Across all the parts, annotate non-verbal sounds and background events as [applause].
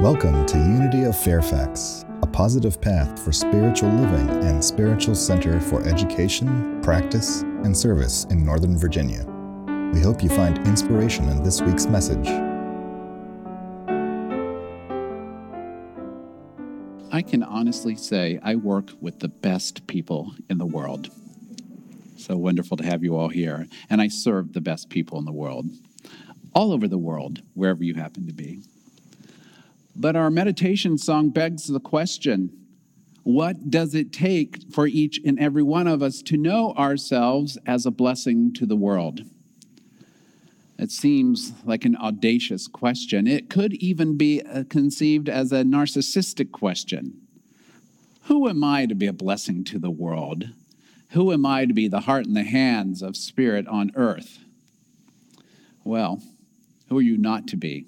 Welcome to Unity of Fairfax, a positive path for spiritual living and spiritual center for education, practice, and service in Northern Virginia. We hope you find inspiration in this week's message. I can honestly say I work with the best people in the world. So wonderful to have you all here. And I serve the best people in the world, all over the world, wherever you happen to be. But our meditation song begs the question what does it take for each and every one of us to know ourselves as a blessing to the world? It seems like an audacious question. It could even be uh, conceived as a narcissistic question. Who am I to be a blessing to the world? Who am I to be the heart and the hands of spirit on earth? Well, who are you not to be?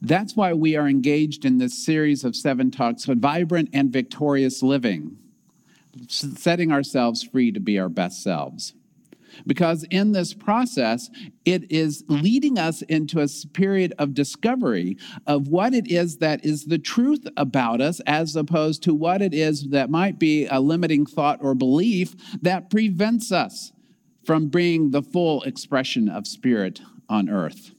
That's why we are engaged in this series of seven talks on vibrant and victorious living, setting ourselves free to be our best selves. Because in this process, it is leading us into a period of discovery of what it is that is the truth about us, as opposed to what it is that might be a limiting thought or belief that prevents us from being the full expression of spirit on earth.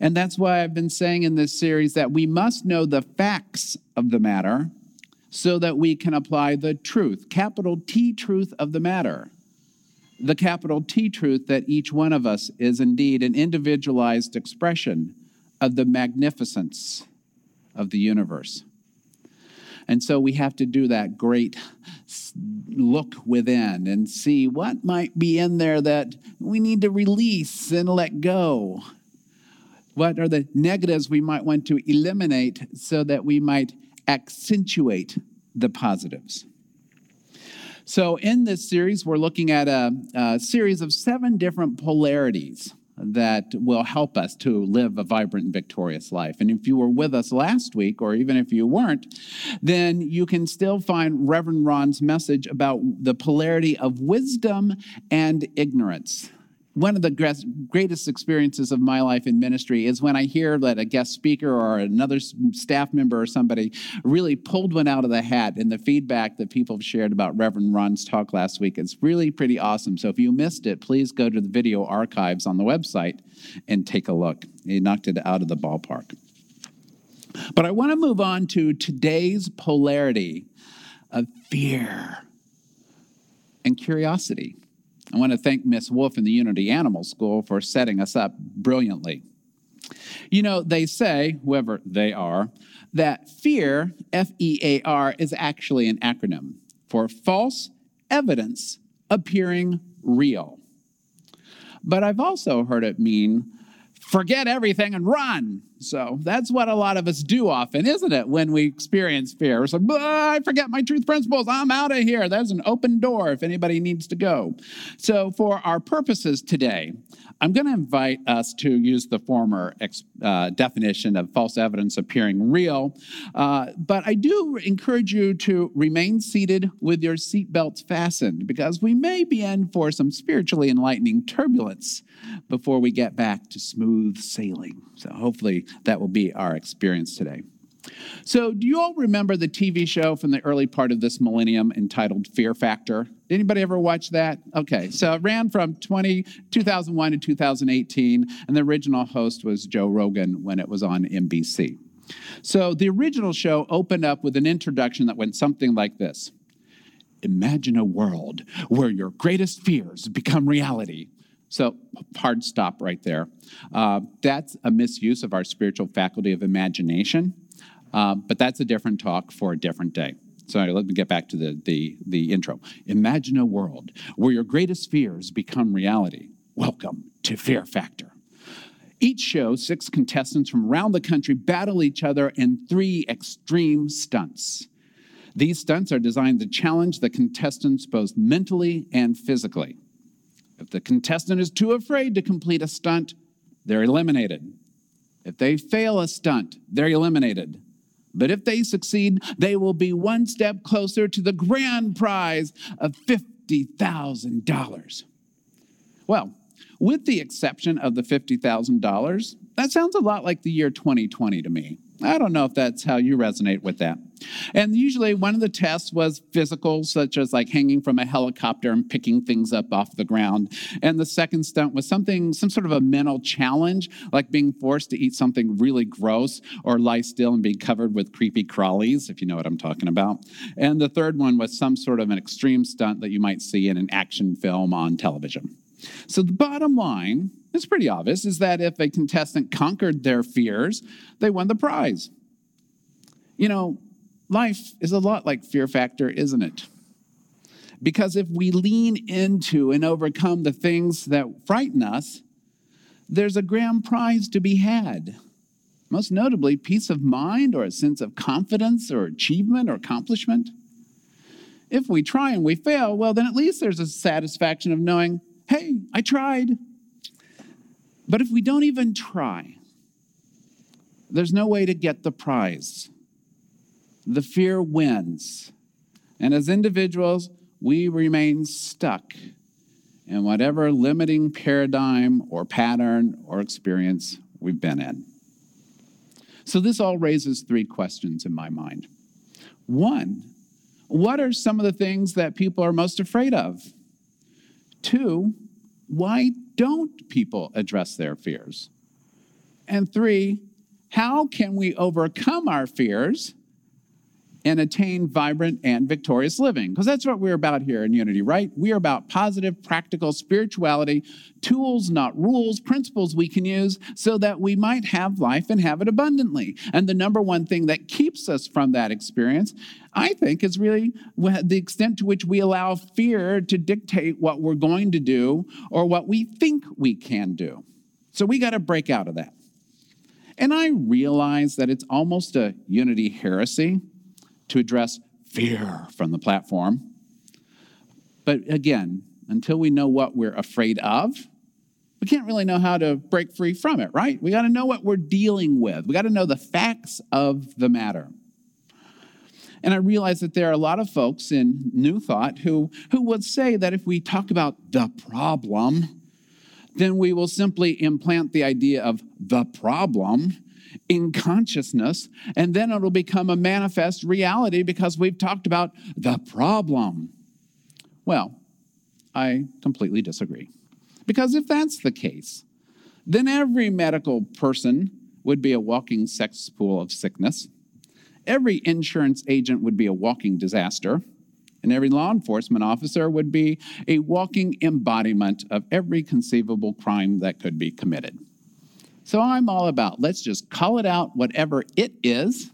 And that's why I've been saying in this series that we must know the facts of the matter so that we can apply the truth, capital T truth of the matter. The capital T truth that each one of us is indeed an individualized expression of the magnificence of the universe. And so we have to do that great look within and see what might be in there that we need to release and let go what are the negatives we might want to eliminate so that we might accentuate the positives? So, in this series, we're looking at a, a, series of seven different polarities that will help us to live a vibrant and victorious life. And if you were with us last week, or even if you weren't, then you can still find Reverend Ron's message about the polarity of wisdom and ignorance one of the greatest experiences of my life in ministry is when I hear that a guest speaker or another staff member or somebody really pulled one out of the hat. And the feedback that people have shared about Reverend Ron's talk last week is really pretty awesome. So if you missed it, please go to the video archives on the website and take a look. He knocked it out of the ballpark. But I want to move on to today's polarity of fear and curiosity. I want to thank Miss Wolf and the Unity Animal School for setting us up brilliantly. You know, they say, whoever they are, that fear, F E A R, is actually an acronym for false evidence appearing real. But I've also heard it mean forget everything and run. So that's what a lot of us do often, isn't it, when we experience fear? It's like, I forget my truth principles. I'm out of here. There's an open door if anybody needs to go. So, for our purposes today, I'm going to invite us to use the former uh, definition of false evidence appearing real. Uh, but I do encourage you to remain seated with your seatbelts fastened because we may be in for some spiritually enlightening turbulence before we get back to smooth sailing. So, hopefully, that will be our experience today. So, do you all remember the TV show from the early part of this millennium entitled Fear Factor? Anybody ever watch that? Okay, so it ran from 20, 2001 to 2018, and the original host was Joe Rogan when it was on NBC. So, the original show opened up with an introduction that went something like this Imagine a world where your greatest fears become reality. So, hard stop right there. Uh, that's a misuse of our spiritual faculty of imagination, uh, but that's a different talk for a different day. So let me get back to the, the, the intro. Imagine a world where your greatest fears become reality. Welcome to Fear Factor. Each show, six contestants from around the country battle each other in three extreme stunts. These stunts are designed to challenge the contestants both mentally and physically. If the contestant is too afraid to complete a stunt, they're eliminated. If they fail a stunt, they're eliminated. But if they succeed, they will be one step closer to the grand prize of $50,000. Well, with the exception of the $50,000, that sounds a lot like the year 2020 to me. I don't know if that's how you resonate with that. And usually one of the tests was physical, such as like hanging from a helicopter and picking things up off the ground. And the second stunt was something, some sort of a mental challenge, like being forced to eat something really gross or lie still and be covered with creepy crawlies, if you know what I'm talking about. And the third one was some sort of an extreme stunt that you might see in an action film on television. So the bottom line is pretty obvious is that if a contestant conquered their fears, they won the prize. You know, life is a lot like Fear Factor, isn't it? Because if we lean into and overcome the things that frighten us, there's a grand prize to be had. Most notably, peace of mind or a sense of confidence or achievement or accomplishment. If we try and we fail, well, then at least there's a satisfaction of knowing, hey, I tried. But if we don't even try, there's no way to get the prize the fear wins. And as individuals, we remain stuck in whatever limiting paradigm or pattern or experience we've been in. So, this all raises three questions in my mind. One, what are some of the things that people are most afraid of? Two, why don't people address their fears? And three, how can we overcome our fears and attain vibrant and victorious living. Because that's what we're about here in Unity, right? We are about positive, practical spirituality, tools, not rules, principles we can use so that we might have life and have it abundantly. And the number one thing that keeps us from that experience, I think, is really the extent to which we allow fear to dictate what we're going to do or what we think we can do. So we got to break out of that. And I realize that it's almost a unity heresy to address fear from the platform. But again, until we know what we're afraid of, we can't really know how to break free from it, right? We got to know what we're dealing with. We got to know the facts of the matter. And I realize that there are a lot of folks in New Thought who, who would say that if we talk about the problem, then we will simply implant the idea of the problem in consciousness, and then it'll become a manifest reality because we've talked about the problem. Well, I completely disagree. Because if that's the case, then every medical person would be a walking sex pool of sickness. Every insurance agent would be a walking disaster. And every law enforcement officer would be a walking embodiment of every conceivable crime that could be committed. So I'm all about let's just call it out, whatever it is,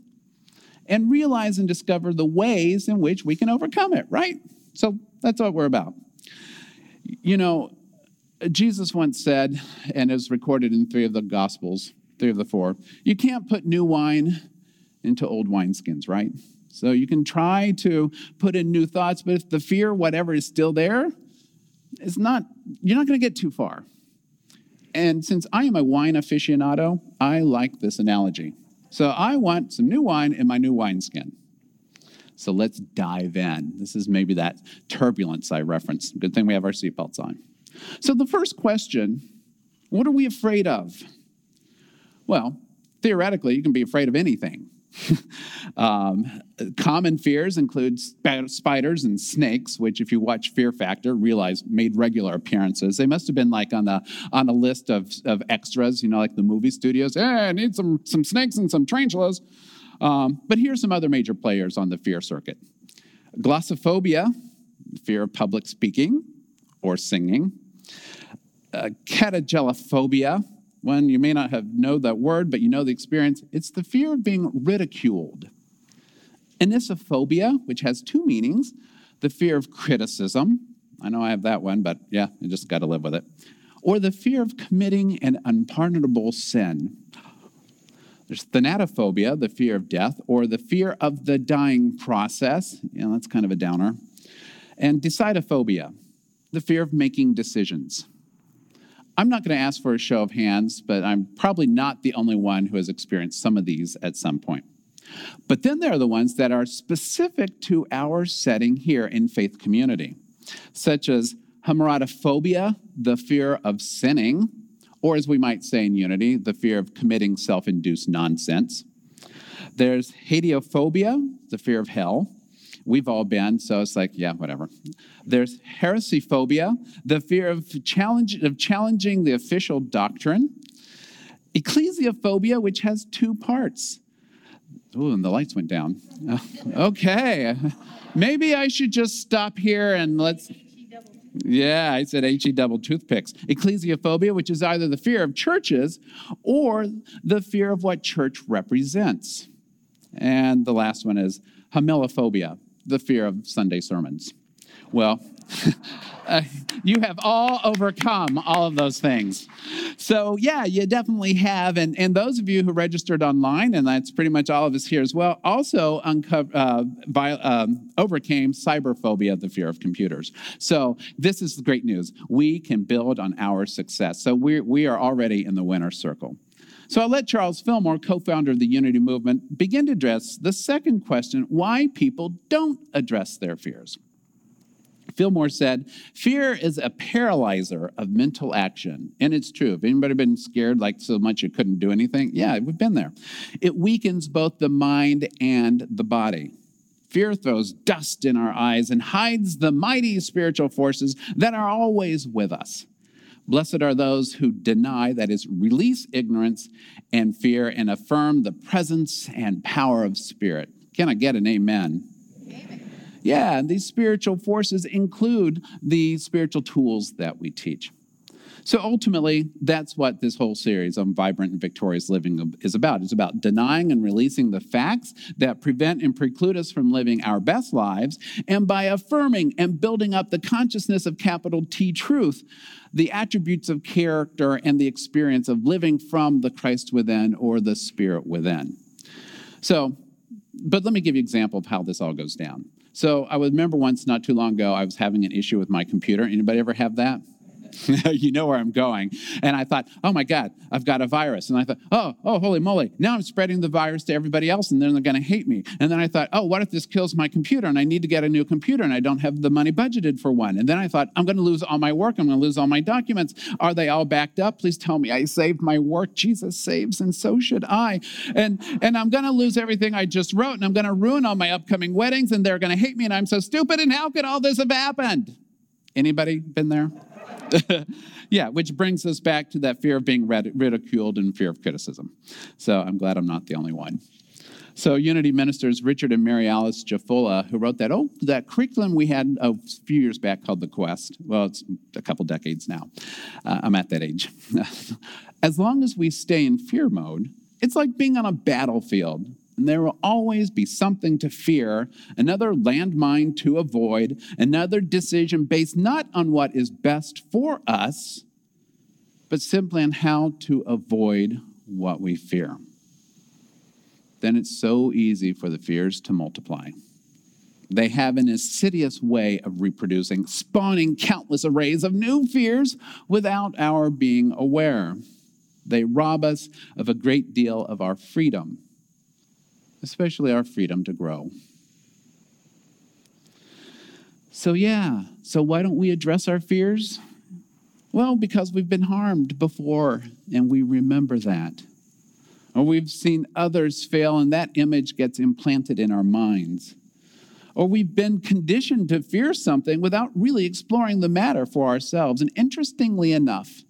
and realize and discover the ways in which we can overcome it, right? So that's what we're about. You know, Jesus once said, and is recorded in three of the Gospels, three of the four, you can't put new wine into old wineskins, right? So you can try to put in new thoughts, but if the fear, whatever is still there, it's not, you're not going to get too far. And since I am a wine aficionado, I like this analogy. So I want some new wine in my new wineskin. So let's dive in. This is maybe that turbulence I referenced. Good thing we have our seatbelts on. So the first question what are we afraid of? Well, theoretically, you can be afraid of anything. [laughs] um, common fears include sp- spiders and snakes, which, if you watch Fear Factor, realize made regular appearances. They must have been like on the on a list of, of extras, you know, like the movie studios. Hey, I need some some snakes and some tarantulas. Um, but here's some other major players on the fear circuit: glossophobia, fear of public speaking or singing. Uh, one you may not have know that word, but you know the experience. It's the fear of being ridiculed. Enissophobia, which has two meanings the fear of criticism. I know I have that one, but yeah, I just got to live with it. Or the fear of committing an unpardonable sin. There's thanatophobia, the fear of death, or the fear of the dying process. Yeah, that's kind of a downer. And decidophobia, the fear of making decisions. I'm not going to ask for a show of hands, but I'm probably not the only one who has experienced some of these at some point. But then there are the ones that are specific to our setting here in faith community, such as hamartophobia, the fear of sinning, or as we might say in unity, the fear of committing self induced nonsense. There's hadiophobia, the fear of hell. We've all been, so it's like, yeah, whatever. There's heresy phobia, the fear of, challenge, of challenging the official doctrine. Ecclesiophobia, which has two parts. Oh, and the lights went down. [laughs] okay. Maybe I should just stop here and let's. Yeah, I said HE double toothpicks. Ecclesiophobia, which is either the fear of churches or the fear of what church represents. And the last one is homilophobia, the fear of Sunday sermons. Well, [laughs] uh, you have all overcome all of those things. So, yeah, you definitely have. And, and those of you who registered online, and that's pretty much all of us here as well, also uncover, uh, by, um, overcame cyberphobia, the fear of computers. So, this is the great news. We can build on our success. So, we're, we are already in the winner's circle. So I'll let Charles Fillmore, co founder of the Unity Movement, begin to address the second question why people don't address their fears. Fillmore said, Fear is a paralyzer of mental action. And it's true. Have anybody been scared like so much you couldn't do anything? Yeah, we've been there. It weakens both the mind and the body. Fear throws dust in our eyes and hides the mighty spiritual forces that are always with us. Blessed are those who deny, that is, release ignorance and fear and affirm the presence and power of spirit. Can I get an amen? Yeah, and these spiritual forces include the spiritual tools that we teach. So ultimately, that's what this whole series on vibrant and victorious living is about. It's about denying and releasing the facts that prevent and preclude us from living our best lives, and by affirming and building up the consciousness of capital T truth, the attributes of character and the experience of living from the Christ within or the Spirit within. So, but let me give you an example of how this all goes down. So I remember once not too long ago, I was having an issue with my computer. Anybody ever have that? [laughs] you know where I'm going. And I thought, oh my God, I've got a virus. And I thought, oh, oh, holy moly, now I'm spreading the virus to everybody else and then they're going to hate me. And then I thought, oh, what if this kills my computer and I need to get a new computer and I don't have the money budgeted for one? And then I thought, I'm going to lose all my work. I'm going to lose all my documents. Are they all backed up? Please tell me I saved my work. Jesus saves and so should I. And, and I'm going to lose everything I just wrote and I'm going to ruin all my upcoming weddings and they're going to hate me and I'm so stupid. And how could all this have happened? Anybody been there? [laughs] yeah, which brings us back to that fear of being ridiculed and fear of criticism. So I'm glad I'm not the only one. So Unity ministers Richard and Mary Alice Jafolla, who wrote that oh that curriculum we had a few years back called the Quest. Well, it's a couple decades now. Uh, I'm at that age. [laughs] as long as we stay in fear mode, it's like being on a battlefield and there will always be something to fear, another landmine to avoid, another decision based not on what is best for us, but simply on how to avoid what we fear. Then it's so easy for the fears to multiply. They have an insidious way of reproducing, spawning countless arrays of new fears without our being aware. They rob us of a great deal of our freedom especially our freedom to grow. So, yeah, so why don't we address our fears? Well, because we've been harmed before and we remember that. Or we've seen others fail and that image gets implanted in our minds. Or we've been conditioned to fear something without really exploring the matter for ourselves. And interestingly enough,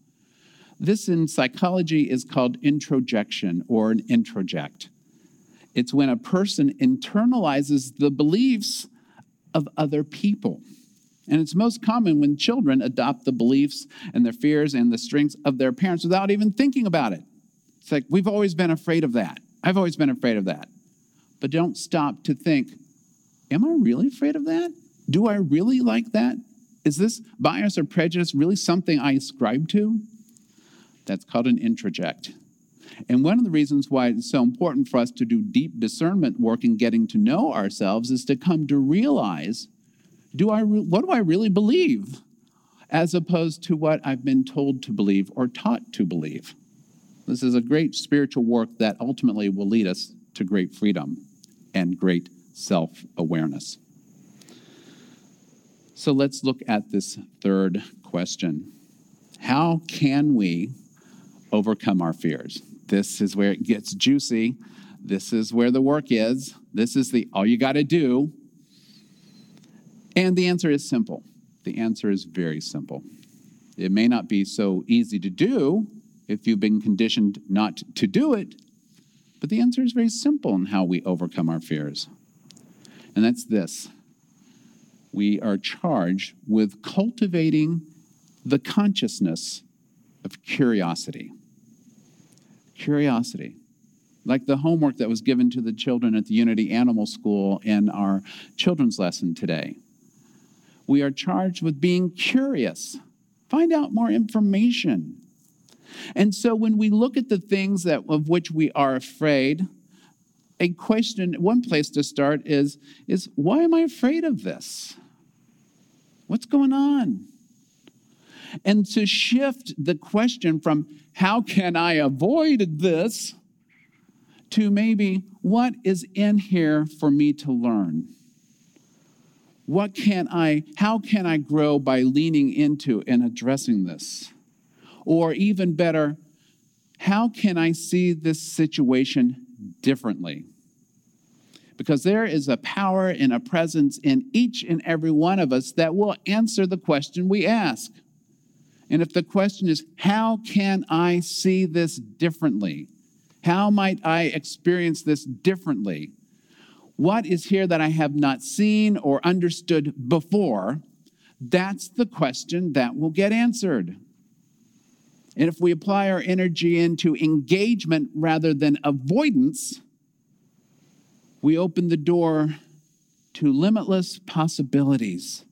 this in psychology is called introjection or an introject. It's when a person internalizes the beliefs of other people. And it's most common when children adopt the beliefs and their fears and the strengths of their parents without even thinking about it. It's like, we've always been afraid of that. I've always been afraid of that. But don't stop to think, am I really afraid of that? Do I really like that? Is this bias or prejudice really something I ascribe to? That's called an introject. And one of the reasons why it's so important for us to do deep discernment work in getting to know ourselves is to come to realize do I re- what do I really believe as opposed to what I've been told to believe or taught to believe. This is a great spiritual work that ultimately will lead us to great freedom and great self awareness. So let's look at this third question How can we overcome our fears? This is where it gets juicy. This is where the work is. This is the all you got to do. And the answer is simple. The answer is very simple. It may not be so easy to do if you've been conditioned not to do it, but the answer is very simple in how we overcome our fears. And that's this we are charged with cultivating the consciousness of curiosity. Curiosity. Like the homework that was given to the children at the Unity Animal School in our children's lesson today. We are charged with being curious. Find out more information. And so when we look at the things that of which we are afraid, a question, one place to start is, is why am I afraid of this? What's going on? And to shift the question from how can I avoid this to maybe what is in here for me to learn? What can I, how can I grow by leaning into and addressing this? Or even better, how can I see this situation differently? Because there is a power and a presence in each and every one of us that will answer the question we ask. And if the question is, how can I see this differently? How might I experience this differently? What is here that I have not seen or understood before? That's the question that will get answered. And if we apply our energy into engagement rather than avoidance, we open the door to limitless possibilities,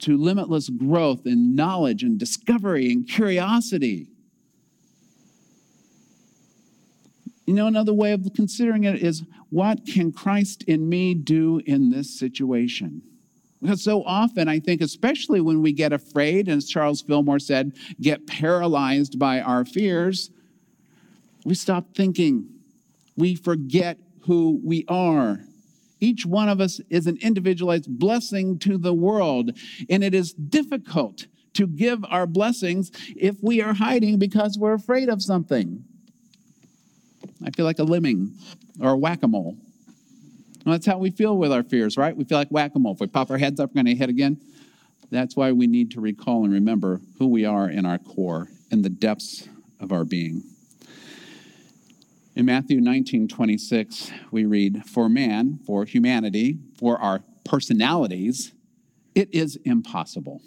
to limitless growth and knowledge and discovery and curiosity. You know, another way of considering it is what can Christ in me do in this situation? Because so often, I think, especially when we get afraid, and as Charles Fillmore said, get paralyzed by our fears, we stop thinking. We forget who we are. Each one of us is an individualized blessing to the world, and it is difficult to give our blessings if we are hiding because we're afraid of something. I feel like a lemming or a whack a mole. Well, that's how we feel with our fears, right? We feel like whack a mole. If we pop our heads up, we're going to hit again. That's why we need to recall and remember who we are in our core, in the depths of our being. In Matthew 19 26, we read, For man, for humanity, for our personalities, it is impossible.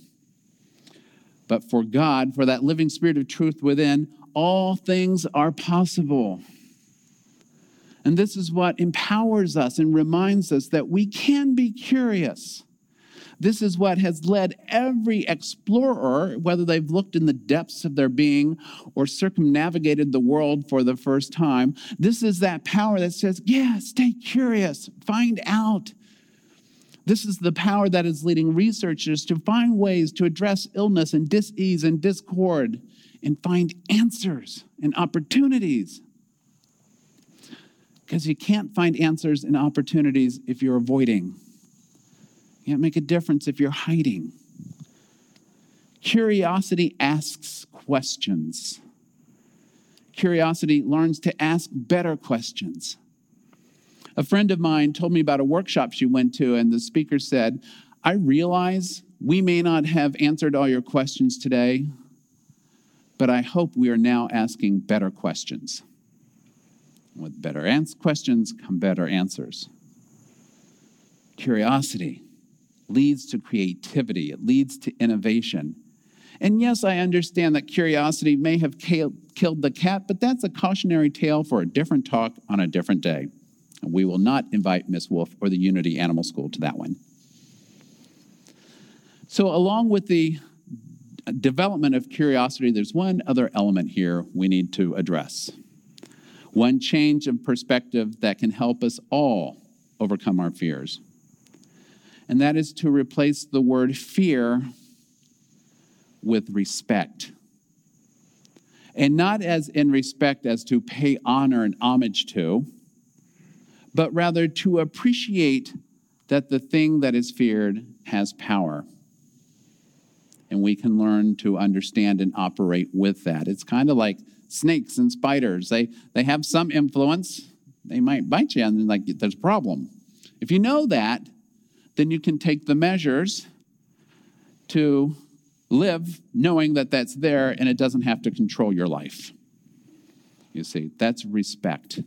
But for God, for that living spirit of truth within, all things are possible. And this is what empowers us and reminds us that we can be curious. This is what has led every explorer, whether they've looked in the depths of their being or circumnavigated the world for the first time. This is that power that says, yeah, stay curious, find out. This is the power that is leading researchers to find ways to address illness and disease and discord and find answers and opportunities because you can't find answers and opportunities if you're avoiding. Can't make a difference if you're hiding. Curiosity asks questions. Curiosity learns to ask better questions. A friend of mine told me about a workshop she went to, and the speaker said, I realize we may not have answered all your questions today, but I hope we are now asking better questions. With better ans- questions come better answers. Curiosity leads to creativity, it leads to innovation. And yes, I understand that curiosity may have killed the cat, but that's a cautionary tale for a different talk on a different day. And we will not invite Miss Wolf or the Unity Animal School to that one. So, along with the development of curiosity, there's one other element here we need to address one change of perspective that can help us all overcome our fears. And that is to replace the word fear with respect. And not as in respect as to pay honor and homage to, but rather to appreciate that the thing that is feared has power. And we can learn to understand and operate with that. It's kind of like snakes and spiders. They, they have some influence, they might bite you, and like there's a problem. If you know that, then you can take the measures to live knowing that that's there and it doesn't have to control your life. You see, that's respect.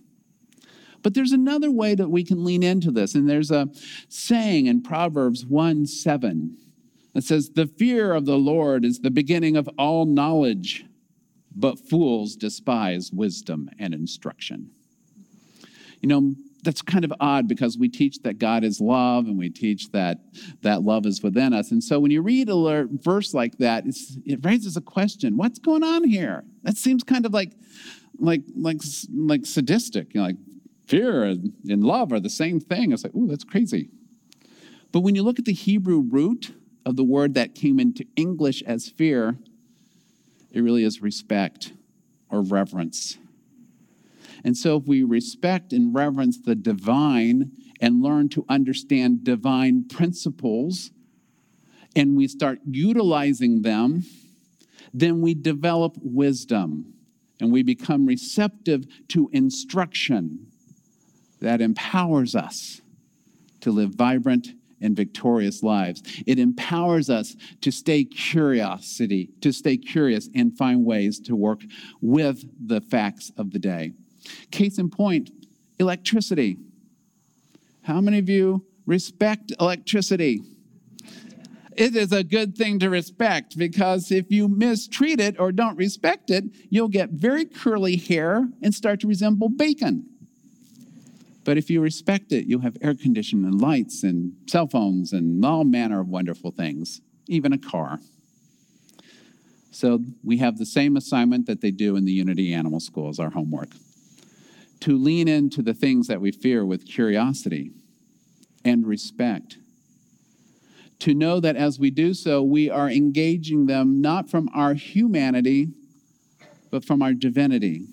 But there's another way that we can lean into this, and there's a saying in Proverbs 1 7 that says, The fear of the Lord is the beginning of all knowledge, but fools despise wisdom and instruction. You know, that's kind of odd because we teach that God is love and we teach that that love is within us. And so when you read a verse like that, it raises a question: What's going on here? That seems kind of like, like, like, like sadistic. You know, like fear and, and love are the same thing. It's like, oh, that's crazy. But when you look at the Hebrew root of the word that came into English as fear, it really is respect or reverence. And so, if we respect and reverence the divine and learn to understand divine principles, and we start utilizing them, then we develop wisdom and we become receptive to instruction that empowers us to live vibrant and victorious lives. It empowers us to stay curiosity, to stay curious and find ways to work with the facts of the day. Case in point, electricity. How many of you respect electricity? It is a good thing to respect because if you mistreat it or don't respect it, you'll get very curly hair and start to resemble bacon. But if you respect it, you'll have air conditioning and lights and cell phones and all manner of wonderful things, even a car. So we have the same assignment that they do in the Unity Animal School as our homework to lean into the things that we fear with curiosity and respect. To know that as we do so, we are engaging them not from our humanity, but from our divinity.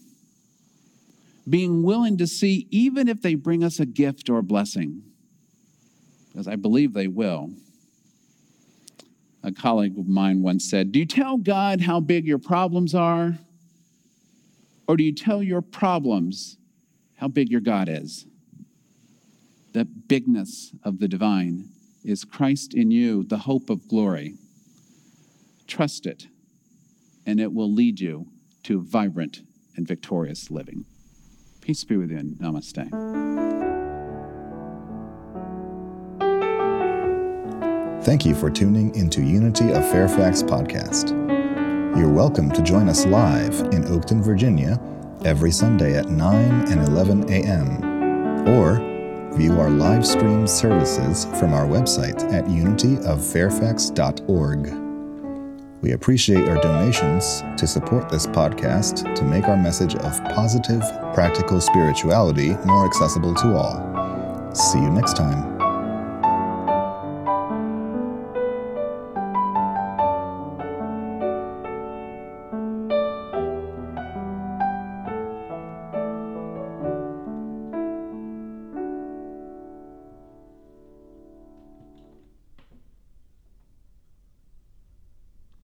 Being willing to see, even if they bring us a gift or a blessing, because I believe they will. A colleague of mine once said, Do you tell God how big your problems are? Or do you tell your problems how big your God is. The bigness of the divine is Christ in you, the hope of glory. Trust it, and it will lead you to vibrant and victorious living. Peace be with you, and namaste. Thank you for tuning into Unity of Fairfax podcast. You're welcome to join us live in Oakton, Virginia every Sunday at 9 and 11 a.m. Or view our live stream services from our website at unityoffairfax.org. We appreciate your donations to support this podcast to make our message of positive, practical spirituality more accessible to all. See you next time.